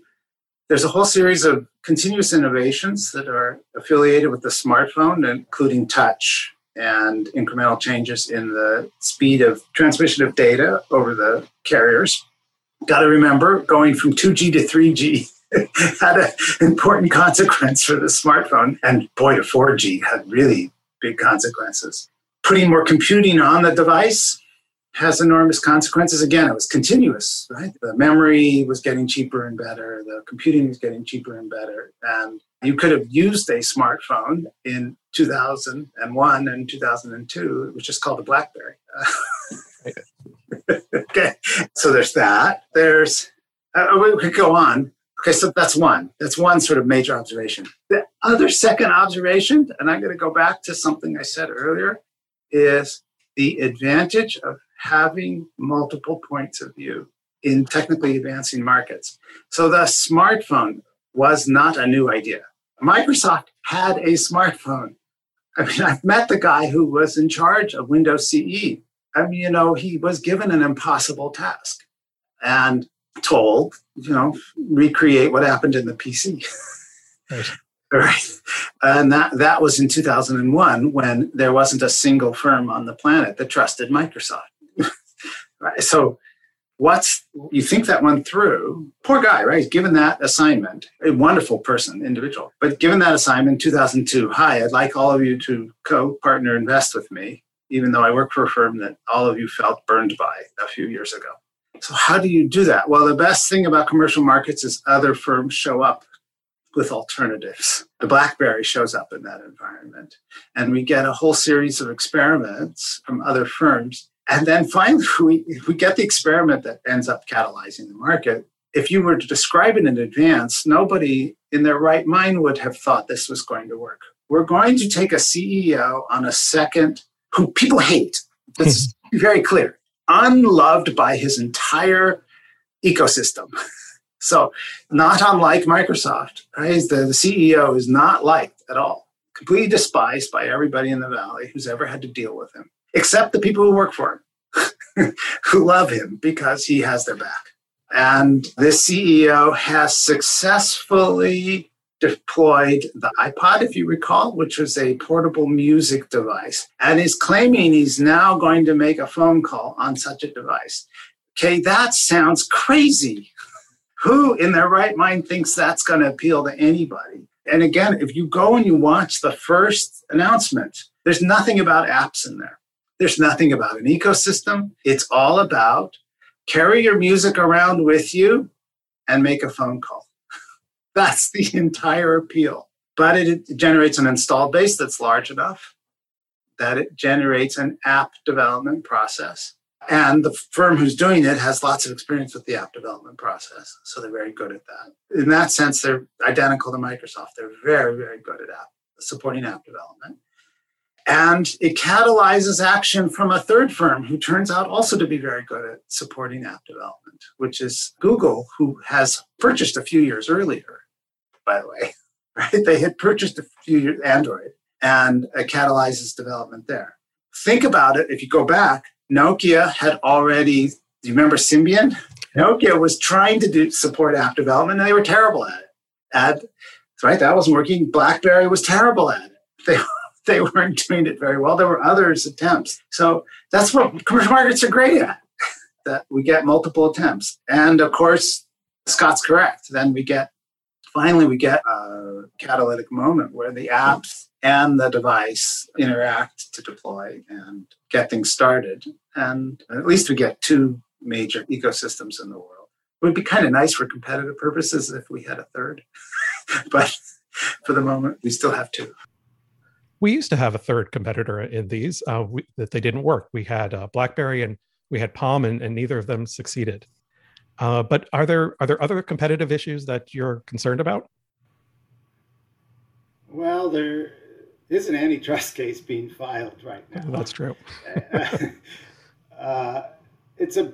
there's a whole series of continuous innovations that are affiliated with the smartphone, including touch and incremental changes in the speed of transmission of data over the carriers. Got to remember going from 2G to 3G <laughs> had an important consequence for the smartphone. And boy, to 4G had really big consequences. Putting more computing on the device has enormous consequences. Again, it was continuous, right? The memory was getting cheaper and better, the computing was getting cheaper and better. And you could have used a smartphone in 2001 and 2002. It was just called a Blackberry. <laughs> okay, so there's that. There's, uh, we could go on. Okay, so that's one. That's one sort of major observation. The other second observation, and I'm going to go back to something I said earlier, is the advantage of having multiple points of view in technically advancing markets. So the smartphone was not a new idea. Microsoft had a smartphone. I mean, I've met the guy who was in charge of Windows CE. I mean, you know, he was given an impossible task. And told, you know, recreate what happened in the PC. Right. <laughs> right. And that, that was in 2001 when there wasn't a single firm on the planet that trusted Microsoft. <laughs> right. So, what's you think that went through? Poor guy, right? Given that assignment, a wonderful person, individual, but given that assignment 2002, hi, I'd like all of you to co partner invest with me, even though I work for a firm that all of you felt burned by a few years ago. So, how do you do that? Well, the best thing about commercial markets is other firms show up with alternatives. The BlackBerry shows up in that environment. And we get a whole series of experiments from other firms. And then finally, <laughs> we, we get the experiment that ends up catalyzing the market. If you were to describe it in advance, nobody in their right mind would have thought this was going to work. We're going to take a CEO on a second who people hate. <laughs> Be very clear unloved by his entire ecosystem. <laughs> so, not unlike Microsoft, right? The, the CEO is not liked at all, completely despised by everybody in the Valley who's ever had to deal with him, except the people who work for him, <laughs> who love him because he has their back. And this CEO has successfully deployed the iPod, if you recall, which was a portable music device, and is claiming he's now going to make a phone call on such a device. Okay, that sounds crazy. <laughs> Who in their right mind thinks that's going to appeal to anybody? And again, if you go and you watch the first announcement, there's nothing about apps in there. There's nothing about an ecosystem. It's all about carry your music around with you and make a phone call. That's the entire appeal. But it generates an install base that's large enough that it generates an app development process. And the firm who's doing it has lots of experience with the app development process. So they're very good at that. In that sense, they're identical to Microsoft. They're very, very good at app, supporting app development. And it catalyzes action from a third firm who turns out also to be very good at supporting app development, which is Google, who has purchased a few years earlier by the way, <laughs> right? They had purchased a few years Android and it catalyzes development there. Think about it. If you go back, Nokia had already, do you remember Symbian? Nokia was trying to do support app development and they were terrible at it. And right, that wasn't working. BlackBerry was terrible at it. They, they <laughs> weren't doing it very well. There were others attempts. So that's what commercial markets are great at. <laughs> that we get multiple attempts. And of course, Scott's correct. Then we get finally we get a catalytic moment where the apps and the device interact to deploy and get things started. And at least we get two major ecosystems in the world. It would be kind of nice for competitive purposes if we had a third, <laughs> but for the moment, we still have two. We used to have a third competitor in these uh, we, that they didn't work. We had uh, BlackBerry and we had Palm, and, and neither of them succeeded. Uh, but are there are there other competitive issues that you're concerned about? Well, there is an antitrust <laughs> case being filed right now. That's true. <laughs> uh, it's a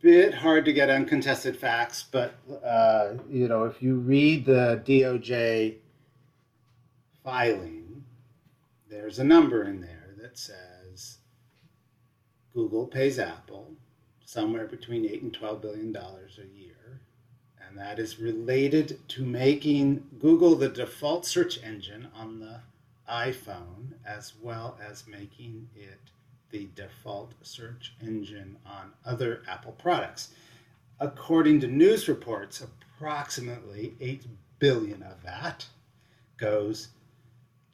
bit hard to get uncontested facts, but uh, you know, if you read the DOJ filing, there's a number in there that says Google pays Apple somewhere between eight and twelve billion dollars a year, and that is related to making Google the default search engine on the iPhone, as well as making it the default search engine on other Apple products. According to news reports, approximately 8 billion of that goes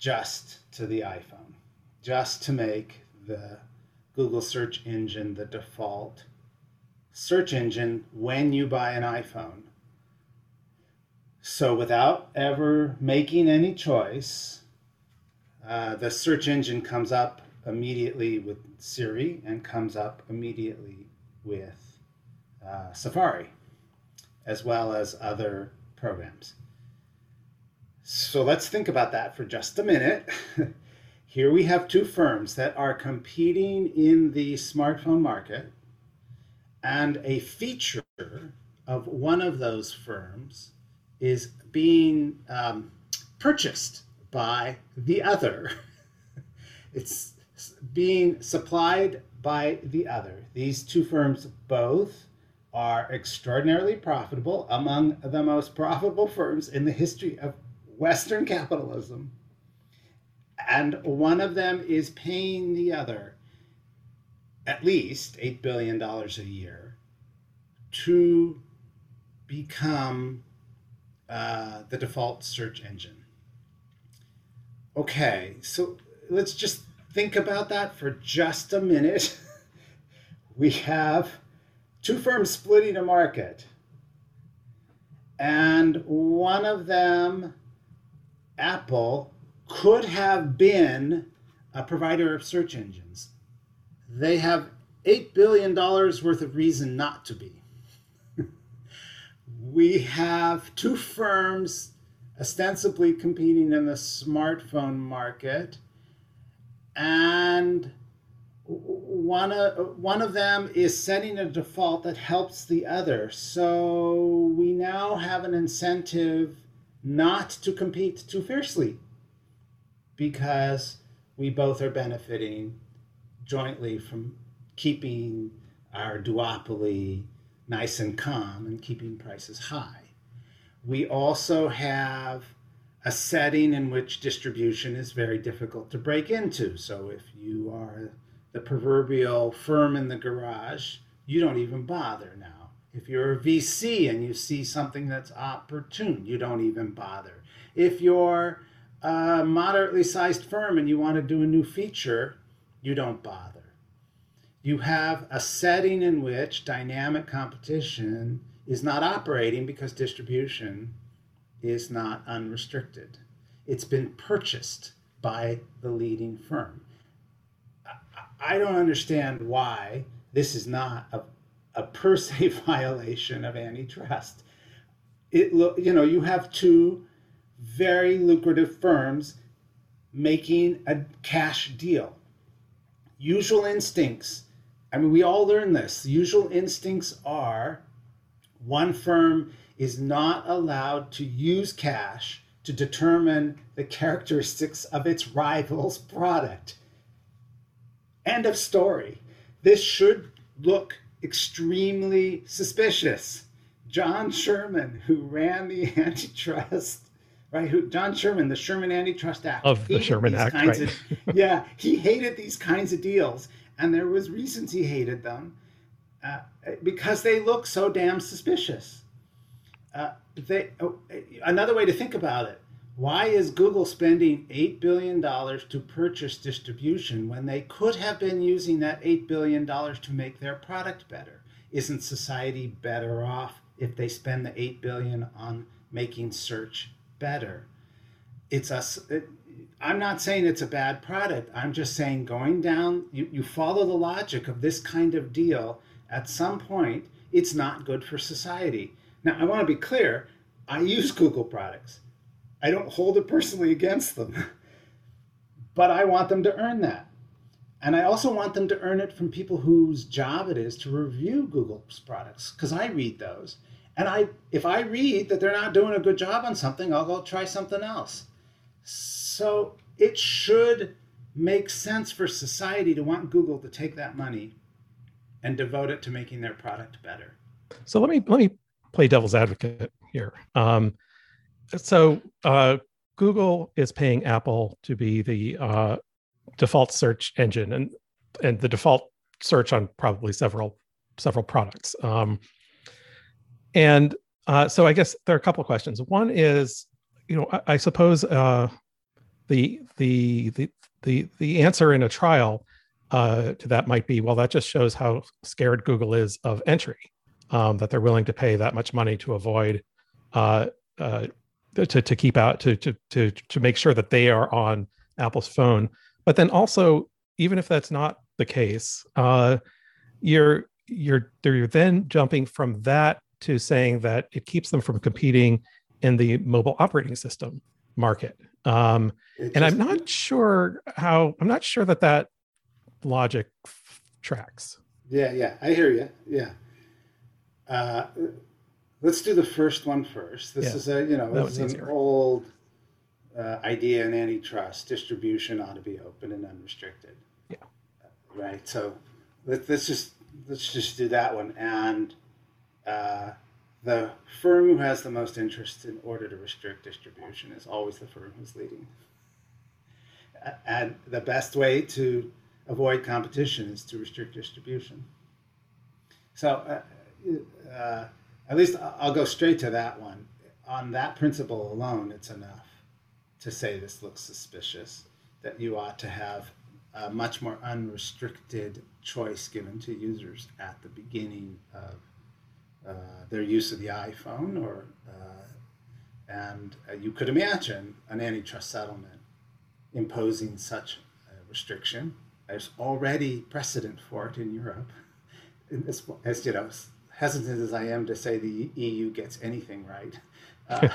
just to the iPhone, just to make the Google search engine the default search engine when you buy an iPhone. So without ever making any choice, uh, the search engine comes up immediately with Siri and comes up immediately with uh, Safari, as well as other programs. So let's think about that for just a minute. <laughs> Here we have two firms that are competing in the smartphone market, and a feature of one of those firms is being um, purchased by the other. <laughs> it's being supplied by the other. These two firms both are extraordinarily profitable, among the most profitable firms in the history of Western capitalism. And one of them is paying the other at least $8 billion a year to become uh, the default search engine. Okay, so let's just think about that for just a minute. <laughs> we have two firms splitting a market, and one of them, Apple, could have been a provider of search engines. They have $8 billion worth of reason not to be. <laughs> we have two firms ostensibly competing in the smartphone market and one of one of them is setting a default that helps the other. So we now have an incentive not to compete too fiercely because we both are benefiting jointly from keeping our duopoly nice and calm and keeping prices high. We also have a setting in which distribution is very difficult to break into. So if you are the proverbial firm in the garage, you don't even bother now. If you're a VC and you see something that's opportune, you don't even bother. If you're a moderately sized firm and you want to do a new feature, you don't bother. You have a setting in which dynamic competition is not operating because distribution is not unrestricted. It's been purchased by the leading firm. I don't understand why this is not a, a per se <laughs> violation of antitrust. It you know you have two very lucrative firms making a cash deal. Usual instincts. I mean, we all learn this. Usual instincts are one firm is not allowed to use cash to determine the characteristics of its rival's product. End of story. This should look extremely suspicious. John Sherman, who ran the <laughs> antitrust right? Who John Sherman, the Sherman Antitrust Act of the Sherman Act, right? Of, <laughs> yeah, he hated these kinds of deals, and there was reasons he hated them uh, because they look so damn suspicious. Uh, they oh, another way to think about it. Why is Google spending $8 billion to purchase distribution when they could have been using that $8 billion to make their product better? Isn't society better off if they spend the 8 billion on making search better? It's a, it, I'm not saying it's a bad product. I'm just saying going down, you, you follow the logic of this kind of deal, at some point, it's not good for society. Now, I want to be clear I use Google products. I don't hold it personally against them, but I want them to earn that. And I also want them to earn it from people whose job it is to review Google's products because I read those. And I if I read that they're not doing a good job on something, I'll go try something else. So it should make sense for society to want Google to take that money and devote it to making their product better. So let me let me play devil's advocate here. Um, so uh, Google is paying Apple to be the uh, default search engine and and the default search on probably several several products. Um, and uh, so I guess there are a couple of questions. One is, you know, I, I suppose uh, the the the the the answer in a trial uh, to that might be, well, that just shows how scared Google is of entry, um, that they're willing to pay that much money to avoid uh, uh, to to keep out to to to to make sure that they are on Apple's phone. But then also, even if that's not the case, uh, you're you're you're then jumping from that to saying that it keeps them from competing in the mobile operating system market. Um, and I'm not sure how I'm not sure that that logic f- tracks. Yeah, yeah, I hear you. Yeah. Uh, let's do the first one first. This yeah. is a you know this is an old uh, idea in antitrust. Distribution ought to be open and unrestricted. Yeah. right. So let, us just let's just do that one. And uh, the firm who has the most interest in order to restrict distribution is always the firm who's leading. And the best way to avoid competition is to restrict distribution. So. Uh, uh at least I'll go straight to that one. On that principle alone, it's enough to say this looks suspicious, that you ought to have a much more unrestricted choice given to users at the beginning of uh, their use of the iPhone, or uh, and uh, you could imagine an antitrust settlement imposing such a restriction. There's already precedent for it in Europe, <laughs> as, as you know, hesitant as I am to say the EU gets anything right. <laughs> Uh,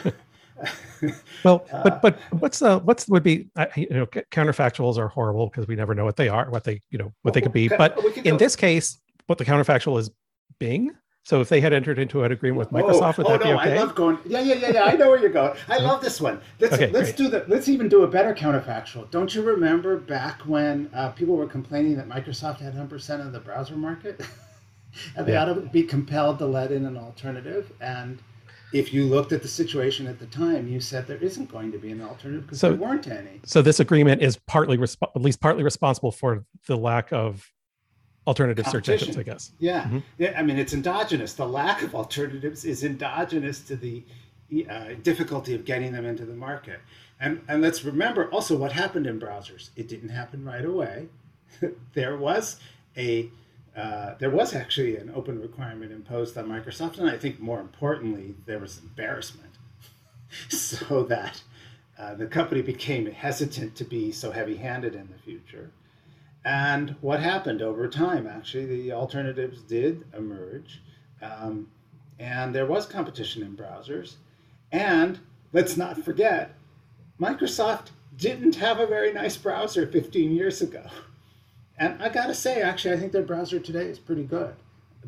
<laughs> well, but but what's the what's would be you know counterfactuals are horrible because we never know what they are, what they you know what they could be. But in this case, what the counterfactual is Bing. So if they had entered into an agreement with Microsoft, would oh, that no, be okay? I love going. Yeah, yeah, yeah, yeah. I know where you're going. I love this one. Let's okay, let's great. do the. Let's even do a better counterfactual. Don't you remember back when uh, people were complaining that Microsoft had 100 percent of the browser market? <laughs> and they yeah. ought to be compelled to let in an alternative. And if you looked at the situation at the time, you said there isn't going to be an alternative because so, there weren't any. So this agreement is partly, resp- at least partly responsible for the lack of alternative search engines, I guess. Yeah. Mm-hmm. yeah. I mean, it's endogenous. The lack of alternatives is endogenous to the uh, difficulty of getting them into the market. And, and let's remember also what happened in browsers. It didn't happen right away. <laughs> there was a uh, there was actually an open requirement imposed on Microsoft, and I think more importantly, there was embarrassment, <laughs> so that uh, the company became hesitant to be so heavy-handed in the future. And what happened over time? Actually, the alternatives did emerge, um, and there was competition in browsers. And let's not forget, Microsoft didn't have a very nice browser 15 years ago. <laughs> And I gotta say, actually, I think their browser today is pretty good.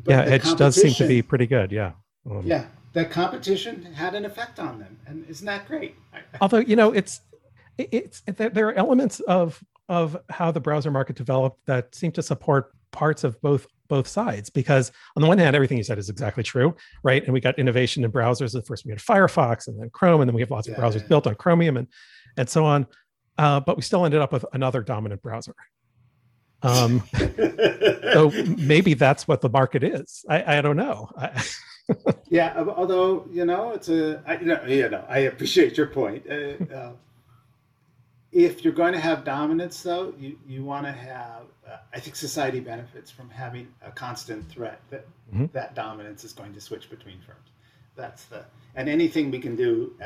But yeah, Edge does seem to be pretty good. Yeah. Um, yeah, that competition had an effect on them, and isn't that great? Although you know, it's it's there are elements of of how the browser market developed that seem to support parts of both both sides because on the one hand, everything you said is exactly true, right? And we got innovation in browsers. At first, we had Firefox and then Chrome, and then we have lots of browsers yeah. built on Chromium and and so on. Uh, but we still ended up with another dominant browser. Um, <laughs> so maybe that's what the market is. I, I don't know. <laughs> yeah, although you know, it's a I, you know, you know, I appreciate your point. Uh, <laughs> uh, if you're going to have dominance, though, you you want to have. Uh, I think society benefits from having a constant threat that mm-hmm. that dominance is going to switch between firms. That's the and anything we can do uh,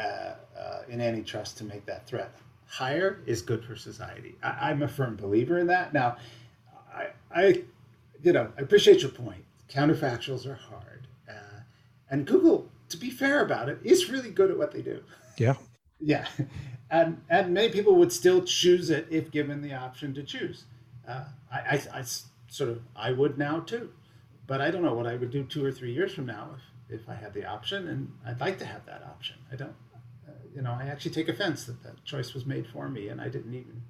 uh, in antitrust to make that threat higher is good for society. I, I'm a firm believer in that. Now, I, you know, I appreciate your point. Counterfactuals are hard, uh, and Google, to be fair about it, is really good at what they do. Yeah. <laughs> yeah, and and many people would still choose it if given the option to choose. Uh, I, I, I sort of I would now too, but I don't know what I would do two or three years from now if if I had the option, and I'd like to have that option. I don't, uh, you know, I actually take offense that that choice was made for me, and I didn't even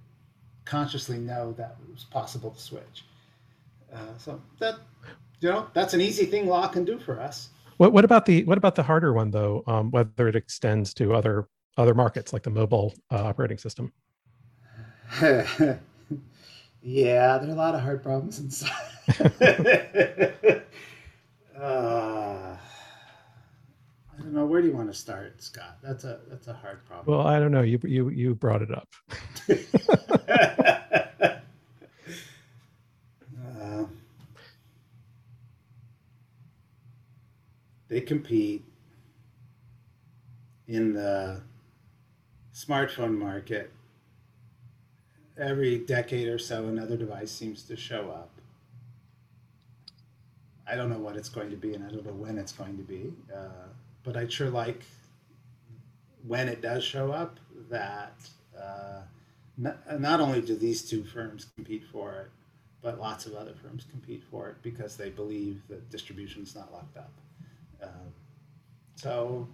consciously know that it was possible to switch. Uh, so that you know that's an easy thing law can do for us. What, what about the what about the harder one though? Um, whether it extends to other other markets like the mobile uh, operating system. <laughs> yeah, there are a lot of hard problems inside. <laughs> uh, I don't know. Where do you want to start, Scott? That's a that's a hard problem. Well, I don't know. You you you brought it up. <laughs> uh, they compete in the smartphone market. Every decade or so, another device seems to show up. I don't know what it's going to be, and I don't know when it's going to be. Uh, but I'd sure like when it does show up that uh, not, not only do these two firms compete for it, but lots of other firms compete for it because they believe that distribution is not locked up. Uh, so,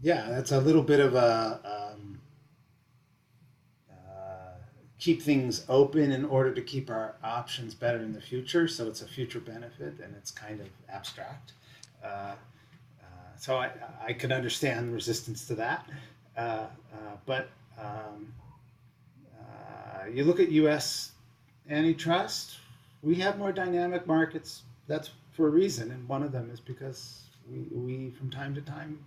yeah, that's a little bit of a um, uh, keep things open in order to keep our options better in the future. So it's a future benefit and it's kind of abstract. Uh, so I, I can understand resistance to that. Uh, uh, but um, uh, you look at U.S. antitrust, we have more dynamic markets. That's for a reason, and one of them is because we, we from time to time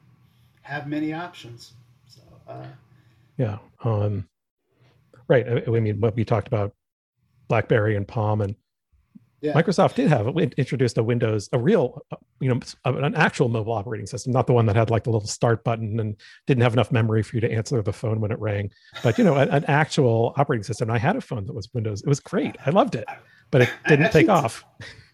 have many options. So uh, yeah, um, right. I, I mean, what we talked about, BlackBerry and Palm and yeah. Microsoft did have introduced a Windows, a real, uh, you know, an actual mobile operating system, not the one that had like the little start button and didn't have enough memory for you to answer the phone when it rang, but you know, an, an actual operating system. I had a phone that was Windows. It was great. I loved it, but it didn't take off.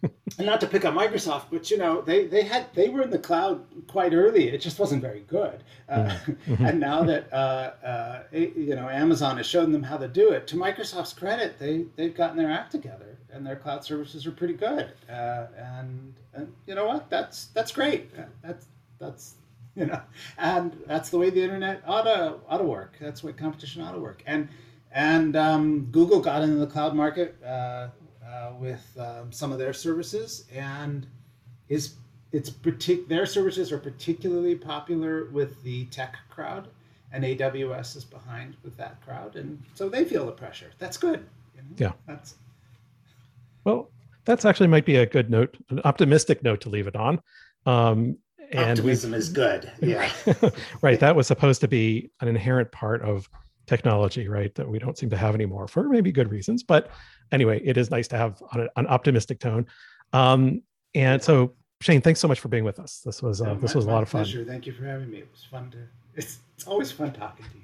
And not to pick on Microsoft, but you know they they had they were in the cloud quite early. It just wasn't very good. Uh, mm-hmm. <laughs> and now that uh, uh, you know Amazon has shown them how to do it, to Microsoft's credit, they they've gotten their act together, and their cloud services are pretty good. Uh, and, and you know what? That's that's great. That's that's you know, and that's the way the internet ought to ought to work. That's what competition ought to work. And and um, Google got into the cloud market uh, uh, with um, some of their services, and is it's partic- their services are particularly popular with the tech crowd, and AWS is behind with that crowd, and so they feel the pressure. That's good. You know? Yeah, that's well. That's actually might be a good note, an optimistic note to leave it on. Um, and optimism is good. Yeah, <laughs> right. That was supposed to be an inherent part of technology, right? That we don't seem to have anymore for maybe good reasons. But anyway, it is nice to have an, an optimistic tone. Um, and so, Shane, thanks so much for being with us. This was uh, this was a lot of fun. Pleasure. Thank you for having me. It was fun to. It's, <laughs> it's always fun talking to you.